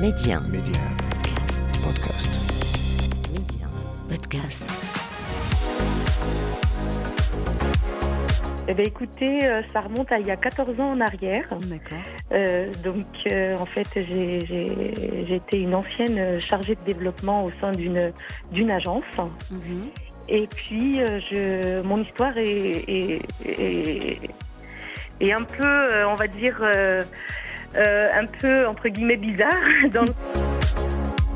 Média. Média. Podcast. Média. Podcast. Eh bien, écoutez, euh, ça remonte à il y a 14 ans en arrière. D'accord. Euh, donc, euh, en fait, été une ancienne chargée de développement au sein d'une d'une agence. Mhm. Et puis, je, mon histoire est, est, est- est un peu, on va dire, un peu, entre guillemets, bizarre. Dans le-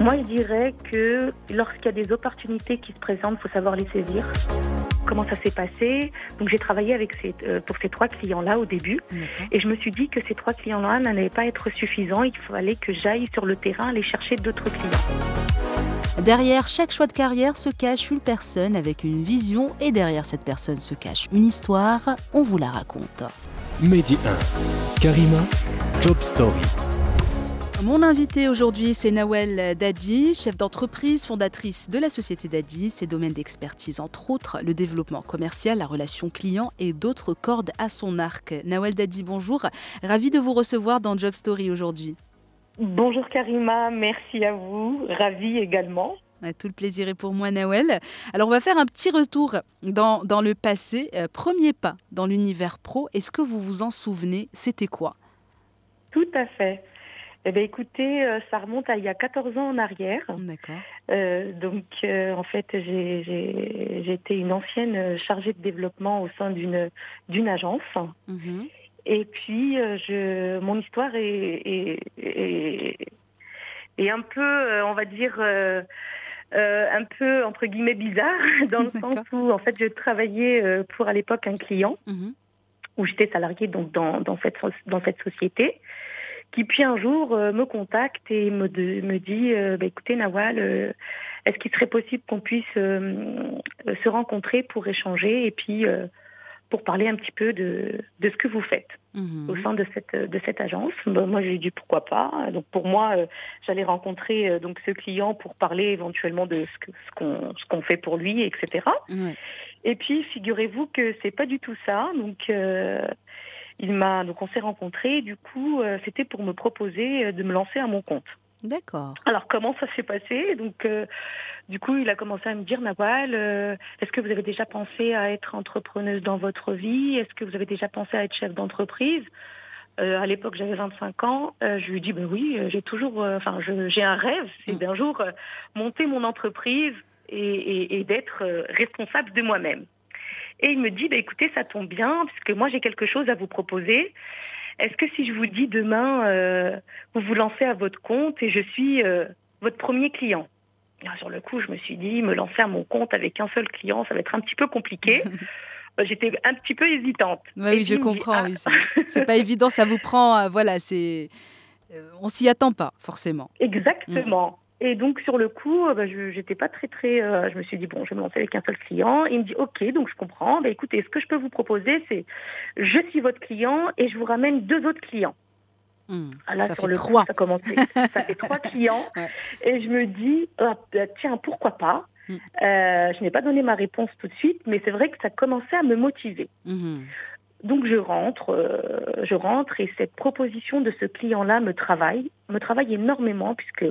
Moi, je dirais que lorsqu'il y a des opportunités qui se présentent, il faut savoir les saisir. Comment ça s'est passé? Donc, j'ai travaillé avec ces, euh, pour ces trois clients-là au début. Et je me suis dit que ces trois clients-là n'allaient pas être suffisants. Il fallait que j'aille sur le terrain aller chercher d'autres clients. Derrière chaque choix de carrière se cache une personne avec une vision et derrière cette personne se cache une histoire. On vous la raconte. Mehdi 1. Karima, Job Story. Mon invité aujourd'hui, c'est Nawel Dadi, chef d'entreprise, fondatrice de la société Dadi. Ses domaines d'expertise, entre autres, le développement commercial, la relation client et d'autres cordes à son arc. Nawel Dadi, bonjour. Ravi de vous recevoir dans Job Story aujourd'hui. Bonjour Karima, merci à vous. Ravie également. Tout le plaisir est pour moi, Nawel. Alors, on va faire un petit retour dans, dans le passé. Euh, premier pas dans l'univers pro. Est-ce que vous vous en souvenez? C'était quoi? Tout à fait. Eh bien, écoutez, euh, ça remonte à il y a 14 ans en arrière. D'accord. Euh, donc, en fait, été une ancienne chargée de développement au sein d'une agence. Mhm. Et puis, je, mon histoire est, est, est, est un peu, on va dire, euh, euh, un peu, entre guillemets, bizarre, dans le sens où, en fait, je travaillais euh, pour, à l'époque, un client. Mhm. où j'étais salariée donc dans, dans, cette, dans cette société, qui puis un jour euh, me contacte et me, de- me dit euh, Bah, écoutez Nawal, euh, est-ce qu'il serait possible qu'on puisse euh, euh, se rencontrer pour échanger et puis euh, pour parler un petit peu de, de ce que vous faites Mhm. au sein de cette, de cette agence. Bah, moi, j'ai dit pourquoi pas. Donc pour moi, euh, j'allais rencontrer euh, donc ce client pour parler éventuellement de ce que- ce qu'on ce qu'on fait pour lui, etc. Et puis, figurez-vous que c'est pas du tout ça. Donc, euh, il m'a, donc on s'est rencontrés. Du coup, c'était pour me proposer de me lancer à mon compte. D'accord. Alors, comment ça s'est passé? Donc, euh, du coup, il a commencé à me dire, Nawal, euh, est-ce que vous avez déjà pensé à être entrepreneuse dans votre vie? Est-ce que vous avez déjà pensé à être chef d'entreprise? Euh, à l'époque, j'avais 25 ans. Euh, je lui ai dit, ben oui, euh, j'ai toujours, enfin, j'ai un rêve, c'est Mm. d'un jour monter mon entreprise et, et- et d'être responsable de moi-même. Et il me dit, bah, écoutez, ça tombe bien, puisque moi j'ai quelque chose à vous proposer. Est-ce que si je vous dis demain, euh, vous vous lancez à votre compte et je suis euh, votre premier client? Alors, Sur le coup, je me suis dit, me lancer à mon compte avec un seul client, ça va être un petit peu compliqué. Euh, J'étais un petit peu hésitante. Ouais, Et oui, je dit, comprends. Ah, oui, c'est- pas évident, ça vous prend. voilà, c'est. on s'y attend pas, forcément. Exactement. Et donc sur le coup, euh, bah, je j'étais pas très très. euh, je me suis dit bon, je vais me lancer avec un seul client. Il me dit ok, donc je comprends. Bah, écoutez, ce que je peux vous proposer, c'est je suis votre client et je vous ramène deux autres clients. Hmm. Là, ça sur fait le trois. Coup, ça, commençait. ça fait trois clients. Ouais. Et je me dis, ah, bah, tiens, pourquoi pas Mm. Euh, Je n'ai pas donné ma réponse tout de suite, mais c'est vrai que ça commençait à me motiver. Mhm. Donc je rentre, euh, je rentre et cette proposition de ce client-là me travaille, me travaille énormément puisque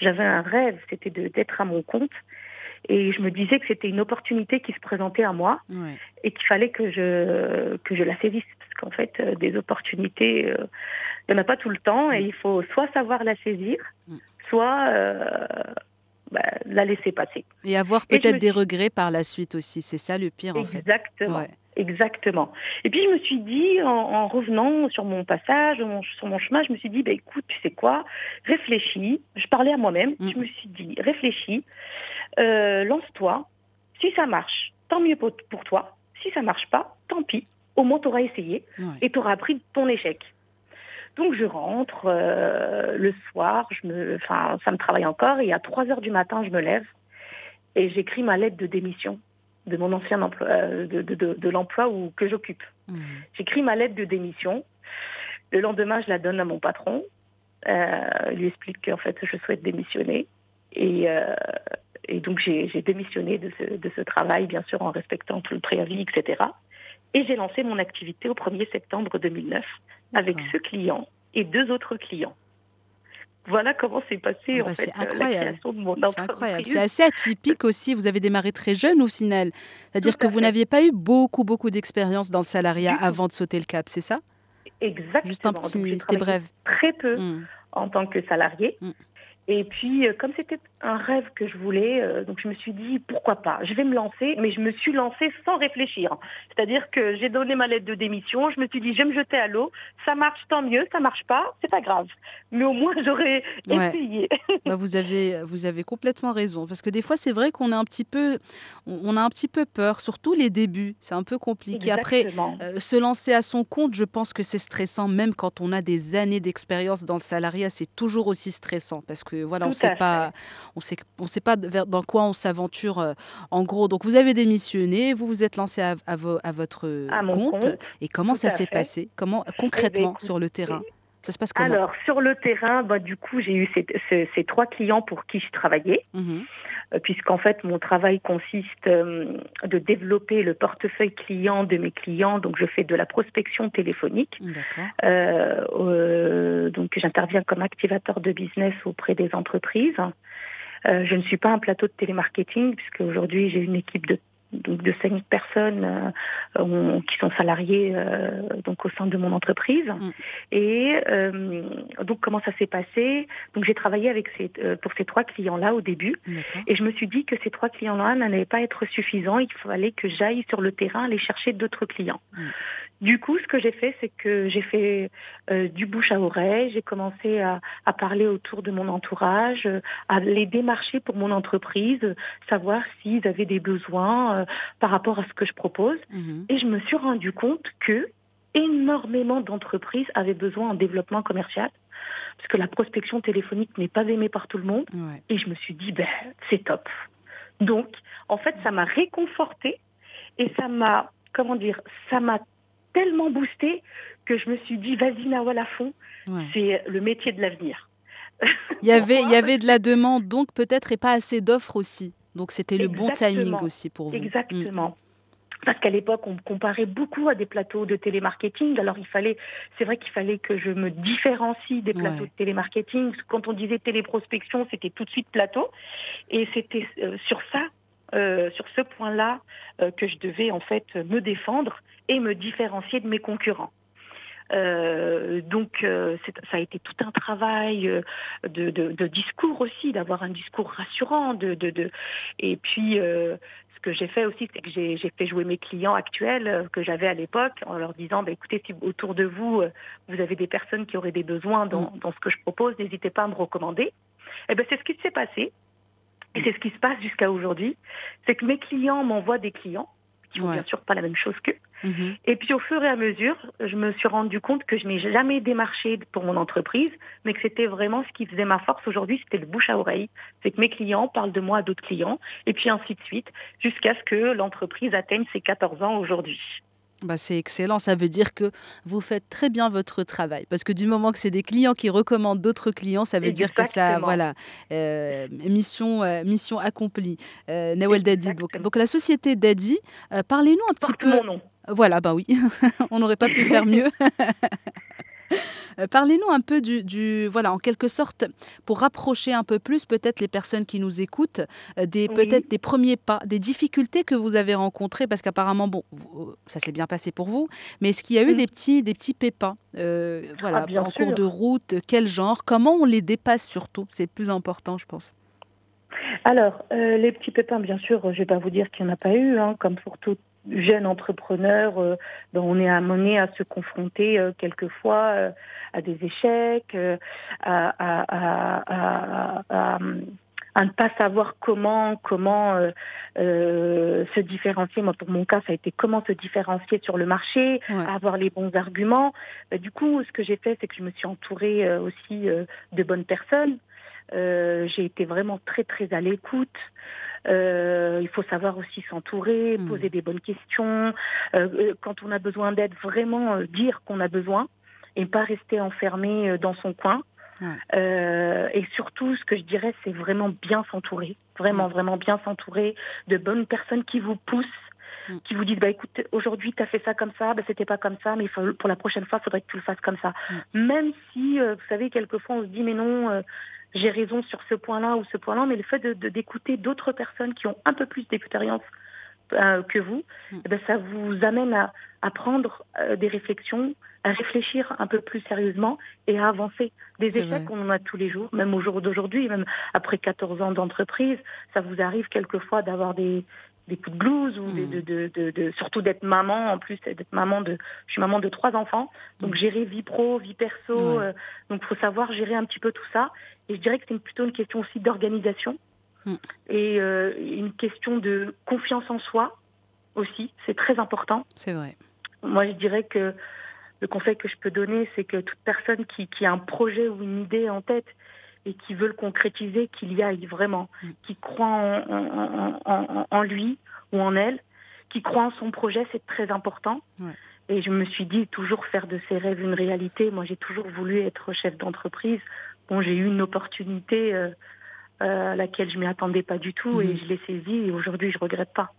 j'avais un rêve, c'était d'être à mon compte. Et je me disais que c'était une opportunité qui se présentait à moi Ouais. et qu'il fallait que je que je la saisisse parce qu'en fait euh, des opportunités euh, il n'y en a pas tout le temps et il faut soit savoir la saisir Mm. soit euh, bah, la laisser passer Et avoir peut-être des suis- regrets par la suite aussi. C'est ça le pire, en fait. exactement Ouais. Exactement. Et puis je me suis dit en, en revenant sur mon passage mon- sur mon chemin je me suis dit bah, écoute tu sais quoi? Réfléchis. Je parlais à moi-même. Mm. je me suis dit réfléchis. Euh, lance-toi. Si ça marche tant mieux pour, pour toi. Si ça marche pas tant pis. Au moins tu auras essayé Ouais. et tu auras appris ton échec. Donc je rentre euh, le soir, je me, enfin ça me travaille encore et à 3 heures du matin je me lève et j'écris ma lettre de démission de mon ancien emploi, euh, de, de, de, de l'emploi où que j'occupe. Mhm. J'écris ma lettre de démission. Le lendemain je la donne à mon patron. Euh, lui explique qu'en fait je souhaite démissionner et euh, et donc j'ai démissionné de ce, de ce travail, bien sûr en respectant tout le préavis, etc. Et j'ai lancé mon activité au 1er septembre 2009 avec ce client et deux autres clients. Voilà comment s'est passé Ah en bah, fait c'est euh, la incroyable. création de mon C'est incroyable. C'est assez atypique aussi. Vous avez démarré très jeune au final. C'est-à-dire que vous fait. n'aviez pas eu beaucoup, beaucoup d'expérience dans le salariat avant de sauter le cap, c'est ça? Exactement. Juste un petit. C'était bref. Très peu Mm. en tant que salarié. Mm. Et puis, euh, comme c'était un rêve que je voulais, euh, donc je me suis dit pourquoi pas, je vais me lancer, mais je me suis lancée sans réfléchir. C'est-à-dire que j'ai donné ma lettre de démission, je me suis dit je vais me jeter à l'eau, ça marche tant mieux, ça marche pas, c'est pas grave. Mais au moins j'aurais Ouais. essayé. Bah, vous avez, vous avez complètement raison. Parce que des fois, c'est vrai qu'on a un petit peu, on a un petit peu peur, surtout les débuts. C'est un peu compliqué. Après, Exactement. euh, se lancer à son compte, je pense que c'est stressant, même quand on a des années d'expérience dans le salariat, c'est toujours aussi stressant parce que voilà, on sait pas, on sait, on sait pas vers- dans quoi on s'aventure. euh, en gros, donc vous avez démissionné, vous vous êtes lancé à, à vo- à votre À compte. compte, Et comment tout ça s'est passé? Comment concrètement écoutez, sur le terrain? Ça se passe comment? Alors, sur le terrain, bah, du coup, j'ai eu ces, ces- ces trois clients pour qui je travaillais, Mhm. Euh, puisqu'en fait, mon travail consiste euh, de développer le portefeuille client de mes clients. Donc, je fais de la prospection téléphonique. Euh, euh, donc, j'interviens comme activateur de business auprès des entreprises. Euh, je ne suis pas un plateau de télémarketing, puisque aujourd'hui, j'ai une équipe de donc de cinq personnes euh, on- qui sont salariées euh, donc au sein de mon entreprise. Mm. Et euh, donc comment ça s'est passé? Donc j'ai travaillé avec ces, euh, pour ces trois clients-là au début, et je me suis dit que ces trois clients-là n'allaient pas être suffisants. Il fallait que j'aille sur le terrain aller chercher d'autres clients. Mm. Du coup, ce que j'ai fait, c'est que j'ai fait euh, du bouche à oreille. J'ai commencé à, à parler autour de mon entourage, euh, à les démarcher pour mon entreprise, euh, savoir s'ils avaient des besoins euh, par rapport à ce que je propose. Mhm. Et je me suis rendu compte que énormément d'entreprises avaient besoin en développement commercial, parce que la prospection téléphonique n'est pas aimée par tout le monde. Ouais. Et je me suis dit, ben, c'est top. Donc, en fait, ça m'a réconforté et ça m'a, comment dire, ça m'a tellement boosté que je me suis dit, vas-y, Nawal à fond, Ouais. c'est le métier de l'avenir. Il y avait, il y avait de la demande, donc peut-être et pas assez d'offres aussi. Donc c'était le bon timing aussi pour vous. Mm. Exactement. Parce qu'à l'époque, on me comparait beaucoup à des plateaux de télémarketing. Alors, il fallait, c'est vrai qu'il fallait que je me différencie des plateaux Ouais. de télémarketing. Quand on disait téléprospection, c'était tout de suite plateau. Et c'était euh, sur ça, euh, sur ce point-là, euh, que je devais en fait me défendre et me différencier de mes concurrents. Euh, donc, euh, ça a été tout un travail euh, de, de- de discours aussi, d'avoir un discours rassurant. De. Et puis, ce que j'ai fait aussi, c'est que j'ai fait jouer mes clients actuels que j'avais à l'époque en leur disant, bah, écoutez, si autour de vous, vous avez des personnes qui auraient des besoins dans, dans ce que je propose, n'hésitez pas à me recommander. Et ben, c'est ce qui s'est passé. Et c'est ce qui se passe jusqu'à aujourd'hui. C'est que mes clients m'envoient des clients qui font Ouais. bien sûr pas la même chose qu'eux. Mhm. Et puis au fur et à mesure, je me suis rendu compte que je n'ai jamais démarché pour mon entreprise, mais que c'était vraiment ce qui faisait ma force aujourd'hui, c'était le bouche à oreille. C'est que mes clients parlent de moi à d'autres clients, et puis ainsi de suite, jusqu'à ce que l'entreprise atteigne ses 14 ans aujourd'hui. Bah, c'est excellent, ça veut dire que vous faites très bien votre travail. Parce que du moment que c'est des clients qui recommandent d'autres clients, ça veut dire que ça, voilà, euh, mission, euh, mission accomplie. Euh, Nawel Dadi, donc, la société Dadi, euh, parlez-nous un petit Porte peu. mon nom. Voilà, bah oui, on n'aurait pas pu faire mieux. Euh, Parlez-nous un peu du, du- voilà, en quelque sorte, pour rapprocher un peu plus peut-être les personnes qui nous écoutent, euh, des Oui. peut-être des premiers pas, des difficultés que vous avez rencontrées, parce qu'apparemment, bon, ça s'est bien passé pour vous, mais est-ce qu'il y a eu Mm. des petits, des petits pépins, euh, voilà, Ah, en cours de route, quel genre, comment on les dépasse surtout, c'est le plus important, je pense. Alors, euh, les petits pépins, bien sûr, je ne vais pas vous dire qu'il n'y en a pas eu, hein, comme pour tout jeune entrepreneur, euh, ben, on est amené à se confronter euh, quelquefois euh, à des échecs, euh, à, à- à- à- ne pas savoir comment comment euh, euh, se différencier. Moi, pour mon cas, ça a été comment se différencier sur le marché, Ouais. avoir les bons arguments. Euh, du coup, ce que j'ai fait, c'est que je me suis entourée euh, aussi euh, de bonnes personnes. Euh, j'ai été vraiment très très à l'écoute. Euh, il faut savoir aussi s'entourer, Mm. poser des bonnes questions. Euh, euh, quand on a besoin d'aide, vraiment euh, dire qu'on a besoin et pas rester enfermé euh, dans son coin. Ouais. Euh, et surtout, ce que je dirais, c'est vraiment bien s'entourer, vraiment, Mm. vraiment bien s'entourer de bonnes personnes qui vous poussent, mm. qui vous disent bah écoute aujourd'hui tu as fait ça comme ça, bah c'était pas comme ça, mais pour la prochaine fois il faudrait que tu le fasses comme ça. Même si euh, vous savez quelquefois on se dit mais non euh, j'ai raison sur ce point-là ou ce point-là, mais le fait de d'écouter d'autres personnes qui ont un peu plus d'expérience euh, que vous, mm. eh ben, ça vous amène à, à prendre des réflexions, à réfléchir un peu plus sérieusement et à avancer. Des échecs, on en a tous les jours, même au jour d'aujourd'hui, même après 14 ans d'entreprise, ça vous arrive quelquefois d'avoir des, des coups de blues ou de, de, de, de, surtout d'être maman en plus d'être maman de je suis maman de trois enfants. Donc gérer vie pro vie perso euh, donc faut savoir gérer un petit peu tout ça. Et je dirais que c'est plutôt une question aussi d'organisation. Mm. et euh, une question de confiance en soi aussi c'est très important. C'est vrai. Moi je dirais que le conseil que je peux donner c'est que toute personne qui, qui a un projet ou une idée en tête et qui veut le concrétiser, qu'il y aille vraiment, mm. qui croit en, en, en, lui ou en elle, qui croit en son projet, c'est très important. Et je me suis dit toujours faire de ses rêves une réalité. Moi, j'ai toujours voulu être chef d'entreprise. Bon, j'ai eu une opportunité euh, euh, à laquelle je m'y attendais pas du tout et mm. je l'ai saisie et aujourd'hui, je regrette pas.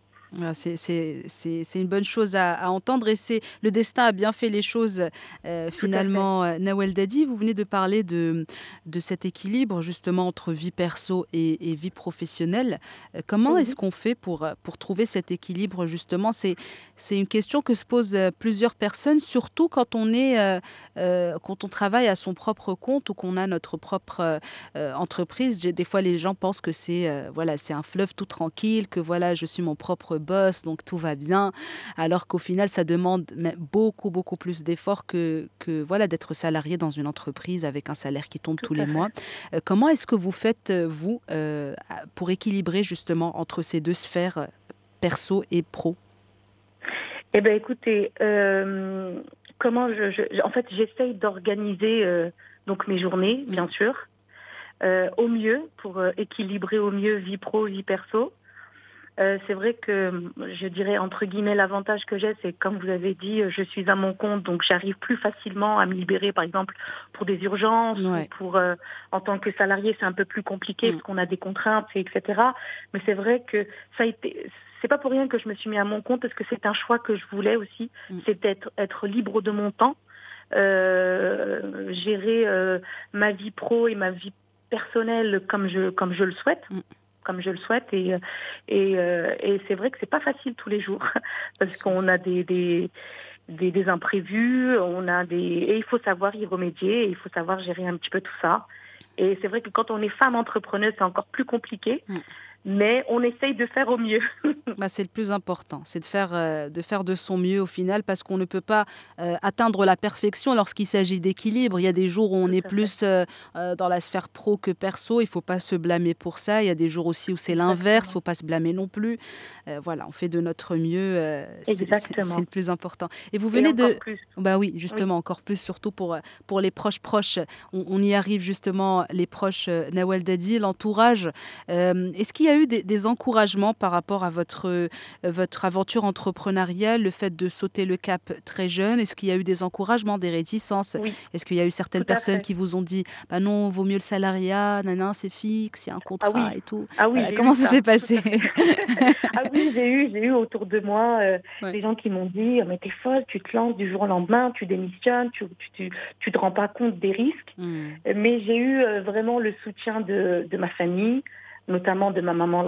C'est une bonne chose à, entendre et c'est le destin a bien fait les choses euh, finalement. Euh, Nawel Dadi, vous venez de parler de, de cet équilibre justement entre vie perso et, vie professionnelle. Euh, comment est-ce qu'on fait pour, pour trouver cet équilibre justement? C'est une question que se posent plusieurs personnes, surtout quand on, est, quand on travaille à son propre compte ou qu'on a notre propre entreprise. Des fois, les gens pensent que c'est voilà, un fleuve tout tranquille, que voilà, je suis mon propre boss, donc tout va bien. Alors qu'au final, ça demande beaucoup, beaucoup plus d'efforts que, que voilà, d'être salarié dans une entreprise avec un salaire qui tombe tous les mois. Euh, comment est-ce que vous faites, euh, vous, euh, pour équilibrer justement entre ces deux sphères, perso et pro? Eh bien, écoutez, comment je, en fait, j'essaye d'organiser donc mes journées, bien sûr, au mieux pour équilibrer au mieux vie pro, vie perso. Euh, c'est vrai que je dirais entre guillemets l'avantage que j'ai, c'est comme vous avez dit, je suis à mon compte, donc j'arrive plus facilement à me libérer, par exemple pour des urgences, ou pour euh, en tant que salarié, c'est un peu plus compliqué mm. parce qu'on a des contraintes, etc. Mais c'est vrai que ça a été, c'est pas pour rien que je me suis mis à mon compte parce que c'est un choix que je voulais aussi, mm. c'est d'être être libre de mon temps, euh, gérer euh, ma vie pro et ma vie personnelle comme je comme je le souhaite. Mm comme je le souhaite. Et, et, euh, et c'est vrai que c'est pas facile tous les jours parce qu'on a des, des, des, imprévus, on a des et il faut savoir y remédier, il faut savoir gérer un petit peu tout ça. Et c'est vrai que quand on est femme entrepreneuse, c'est encore plus compliqué. Mm mais on essaye de faire au mieux. bah, c'est le plus important, c'est de faire, euh, de faire de son mieux au final, parce qu'on ne peut pas euh, atteindre la perfection lorsqu'il s'agit d'équilibre. Il y a des jours où on est plus euh, dans la sphère pro que perso, il ne faut pas se blâmer pour ça. Il y a des jours aussi où c'est l'inverse, il ne faut pas se blâmer non plus. voilà, on fait de notre mieux, c'est le plus important. Et vous venez de... Plus. Bah oui, justement, encore plus, surtout pour, pour les proches proches. On, y arrive justement, les proches Nawal Dadi, l'entourage. Est-ce qu'il y a eu des, encouragements par rapport à votre, euh, votre aventure entrepreneuriale, le fait de sauter le cap très jeune? Est-ce qu'il y a eu des encouragements, des réticences? Est-ce qu'il y a eu certaines personnes qui vous ont dit bah non, vaut mieux le salariat, non, c'est fixe, il y a un contrat ah et tout. Ah oui, Comment ça, s'est passé? Ah oui, j'ai eu, j'ai eu autour de moi euh, des gens qui m'ont dit mais t'es folle, tu te lances du jour au lendemain, tu démissionnes, tu, tu, tu, te rends pas compte des risques. Hmm. Mais j'ai eu euh, vraiment le soutien de, de ma famille, notamment de ma maman,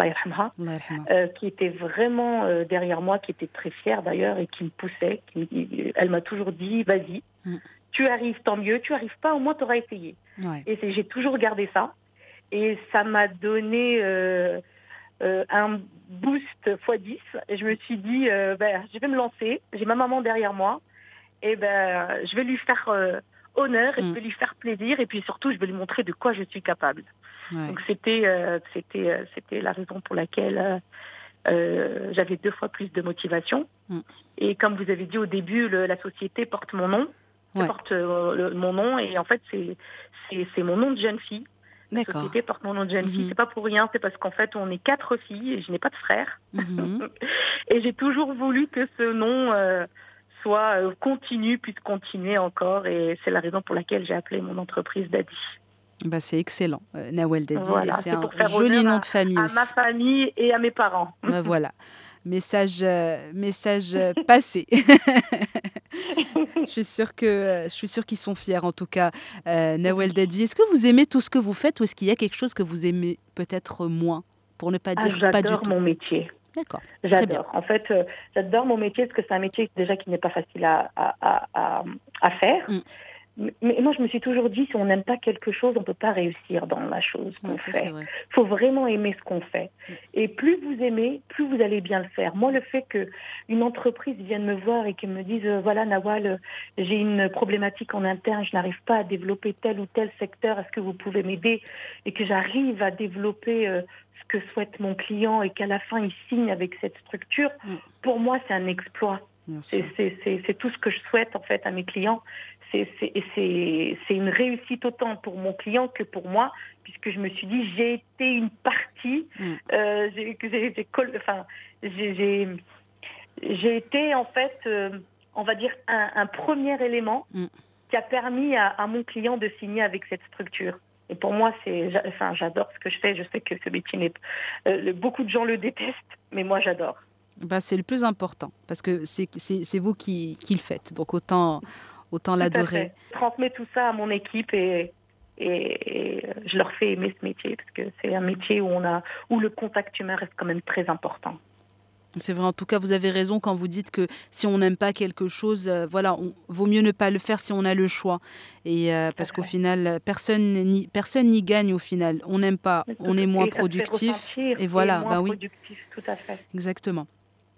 euh, qui était vraiment euh, derrière moi, qui était très fière d'ailleurs et qui me poussait. elle m'a toujours dit, vas-y, mm. tu arrives, tant mieux, tu arrives pas, au moins tu auras essayé. Et j'ai toujours gardé ça. Et ça m'a donné euh, un boost x 10. Et je me suis dit, ben, je vais me lancer, j'ai ma maman derrière moi, et ben, je vais lui faire honneur et je mm. vais lui faire plaisir, et puis surtout, je vais lui montrer de quoi je suis capable. Donc c'était euh, c'était euh, c'était la raison pour laquelle euh, j'avais deux fois plus de motivation. Mm. Et comme vous avez dit au début, la société porte mon nom, porte mon nom, et en fait c'est c'est mon nom de jeune fille. La société porte mon nom de jeune fille. Mm-hmm. C'est pas pour rien, c'est parce qu'en fait on est quatre filles et je n'ai pas de frère. Mm-hmm. et j'ai toujours voulu que ce nom soit continue, puisse continuer encore, et c'est la raison pour laquelle j'ai appelé mon entreprise Daddy. Bah, c'est excellent, euh, Nawel Dedi. c'est un joli nom de famille à, aussi. ma famille et à mes parents. Bah, voilà. Message, euh, message euh, passé. je suis sûre que je suis sûre qu'ils sont fiers en tout cas. Euh, Nawel Dadi, est-ce que vous aimez tout ce que vous faites ou est-ce qu'il y a quelque chose que vous aimez peut-être moins, pour ne pas Ah, dire pas du j'adore tout? mon métier. D'accord. J'adore. En fait, euh, j'adore mon métier parce que c'est un métier déjà qui n'est pas facile à, à, à, à- à faire. Mm. Mais- moi, je me suis toujours dit, si on n'aime pas quelque chose, on ne peut pas réussir dans la chose qu'on Ouais, fait. vrai. Il faut vraiment aimer ce qu'on fait. Et plus vous aimez, plus vous allez bien le faire. Moi, le fait que une entreprise vienne me voir et qu'elle me dise, euh, voilà, Nawal, euh, j'ai une problématique en interne, je n'arrive pas à développer tel ou tel secteur, est-ce que vous pouvez m'aider? Et que j'arrive à développer euh, ce que souhaite mon client et qu'à la fin, il signe avec cette structure, Mm. pour moi, c'est un exploit. C'est tout ce que je souhaite en fait à mes clients. C'est une réussite autant pour mon client que pour moi, puisque je me suis dit j'ai été une partie, Mm. euh, j'ai été en fait, euh, on va dire, un, un premier élément Mm. qui a permis à, à mon client de signer avec cette structure. Et pour moi, c'est, enfin, j'adore ce que je fais. Je sais que ce métier n'est, euh, beaucoup de gens le détestent, mais moi, j'adore. Ben, c'est le plus important parce que c'est vous qui, qui le faites. Donc autant, autant l'adorer. Je transmets tout ça à mon équipe et, et, et, je leur fais aimer ce métier parce que c'est un métier où, on a, où le contact humain reste quand même très important. C'est vrai, en tout cas, vous avez raison quand vous dites que si on n'aime pas quelque chose, euh, voilà, on, vaut mieux ne pas le faire si on a le choix. Et euh, parce qu'au final, personne n'y personne n'y gagne au final. On n'aime pas, on est moins productif. Et voilà, bah oui. productif, tout à fait. Exactement.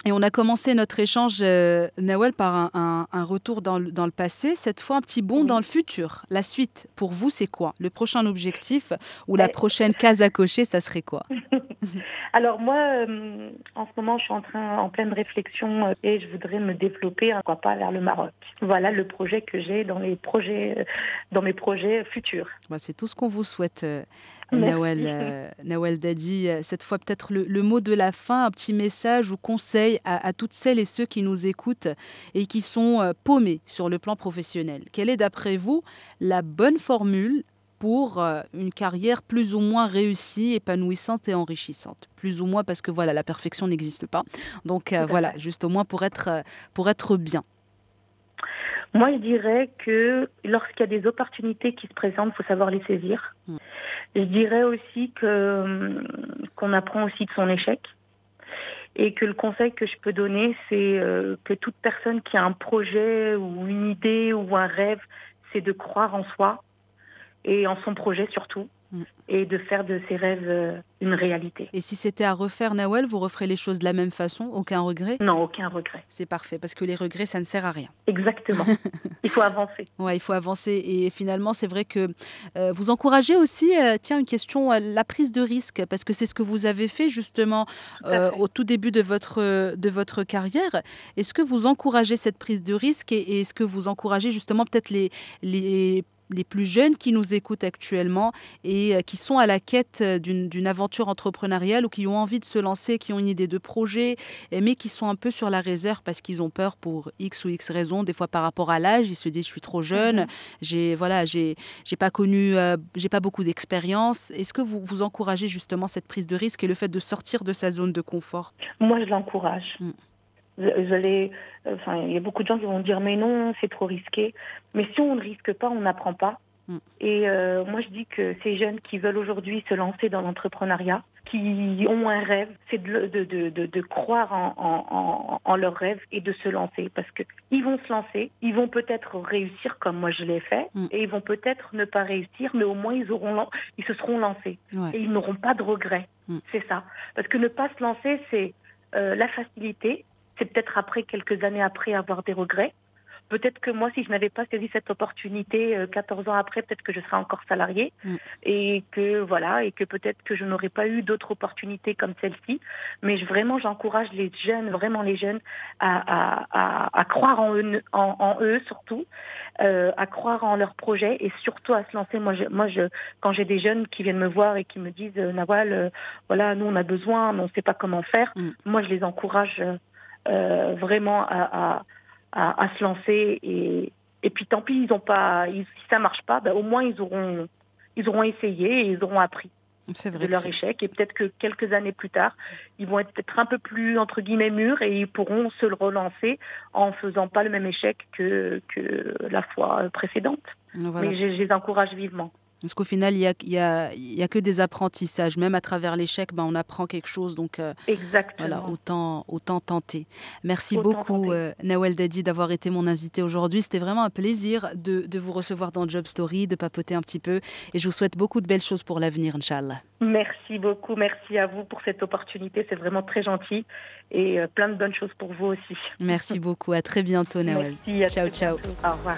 Et on a commencé notre échange, euh, Nawel, par un, un- un retour dans le, dans le passé, cette fois un petit bond Oui. dans le futur. La suite, pour vous, c'est quoi? Le prochain objectif ou la prochaine case à cocher, ça serait quoi? Alors moi, euh, en ce moment, je suis en train, en pleine réflexion euh, et je voudrais me développer, hein, pourquoi pas, vers le Maroc. Voilà le projet que j'ai dans les projets, euh, dans mes projets futurs. Bah, C'est tout ce qu'on vous souhaite, Nawel, euh, Nawel Dadi. Euh, Cette fois, peut-être le, le mot de la fin, un petit message ou conseil à, à toutes celles et ceux qui nous écoutent et qui sont euh, paumés sur le plan professionnel. Quelle est, d'après vous, la bonne formule pour euh, une carrière plus ou moins réussie, épanouissante et enrichissante? Plus ou moins parce que voilà, la perfection n'existe pas. Donc euh, voilà, juste au moins pour être, pour être bien. Moi, je dirais que lorsqu'il y a des opportunités qui se présentent, il faut savoir les saisir. Mm. Je dirais aussi que hum, qu'on apprend aussi de son échec et que le conseil que je peux donner, c'est euh, que toute personne qui a un projet ou une idée ou un rêve, c'est de croire en soi et en son projet surtout. Et de faire de ses rêves euh, une réalité. Et si c'était à refaire, Nawel, vous referez les choses de la même façon Aucun regret? Non, aucun regret. C'est parfait, parce que les regrets, ça ne sert à rien. Exactement. il faut avancer. Ouais, il faut avancer. Et finalement, c'est vrai que euh, vous encouragez aussi, euh, tiens, une question, euh, la prise de risque, parce que c'est ce que vous avez fait justement Tout à fait. au tout début de votre, de votre carrière. Est-ce que vous encouragez cette prise de risque et, et est-ce que vous encouragez justement peut-être les, les, les plus jeunes qui nous écoutent actuellement et euh, qui sont à la quête euh, d'une aventure entrepreneuriale ou qui ont envie de se lancer, qui ont une idée de projet, et- mais qui sont un peu sur la réserve parce qu'ils ont peur pour X ou X raisons, des fois par rapport à l'âge, ils se disent je suis trop jeune, Mhm. j'ai voilà, j'ai j'ai pas connu, euh, j'ai pas beaucoup d'expérience. Est-ce que vous vous encouragez justement cette prise de risque et le fait de sortir de sa zone de confort? Moi, je l'encourage. Mm. Je l'ai- enfin, il y a beaucoup de gens qui vont dire mais non, c'est trop risqué. Mais si on ne risque pas, on n'apprend pas. Mm. Et euh, moi, je dis que ces jeunes qui veulent aujourd'hui se lancer dans l'entrepreneuriat, qui ont un rêve, c'est de, de, de, de, croire en, en, en, leur rêve et de se lancer. Parce que ils vont se lancer, ils vont peut-être réussir comme moi je l'ai fait, Mm. et ils vont peut-être ne pas réussir, mais au moins ils auront, ils se seront lancés Ouais. et ils n'auront pas de regrets. Mm. C'est ça. Parce que ne pas se lancer, c'est euh, la facilité. C'est peut-être après, quelques années après, avoir des regrets. Peut-être que moi, si je n'avais pas saisi cette opportunité euh, 14 ans après, peut-être que je serais encore salariée Mm. et que voilà, et que peut-être que je n'aurais pas eu d'autres opportunités comme celle-ci. Mais je, vraiment, j'encourage les jeunes, vraiment les jeunes, à, à, à, à croire en eux, en, en eux surtout, euh, à croire en leurs projets et surtout à se lancer. Moi, je, moi, je, quand j'ai des jeunes qui viennent me voir et qui me disent, euh, Nawal, euh, voilà, nous on a besoin, mais on ne sait pas comment faire. Mm. Moi, je les encourage euh, euh, vraiment à, à, à, à se lancer et, et puis tant pis, ils ont pas, ils- si ça marche pas, ben, au moins ils auront, ils auront essayé et ils auront appris. de leur échec et peut-être que quelques années plus tard, ils vont être peut-être un peu plus entre guillemets mûrs et ils pourront se relancer en faisant pas le même échec que, que la fois précédente. Mais je les encourage vivement. Parce qu'au final, il n'y a, y a, y a, que des apprentissages. Même à travers l'échec, ben, on apprend quelque chose. Donc, euh, Exactement. Voilà, autant, autant tenter. Merci beaucoup, euh, Nawel Dadi, d'avoir été mon invité aujourd'hui. C'était vraiment un plaisir de, de, vous recevoir dans Job Story, de papoter un petit peu. Et je vous souhaite beaucoup de belles choses pour l'avenir, Inch'Allah. Merci beaucoup. Merci à vous pour cette opportunité. C'est vraiment très gentil. Et euh, plein de bonnes choses pour vous aussi. Merci beaucoup. À très bientôt, Nawel. Merci, ciao, ciao. Au revoir.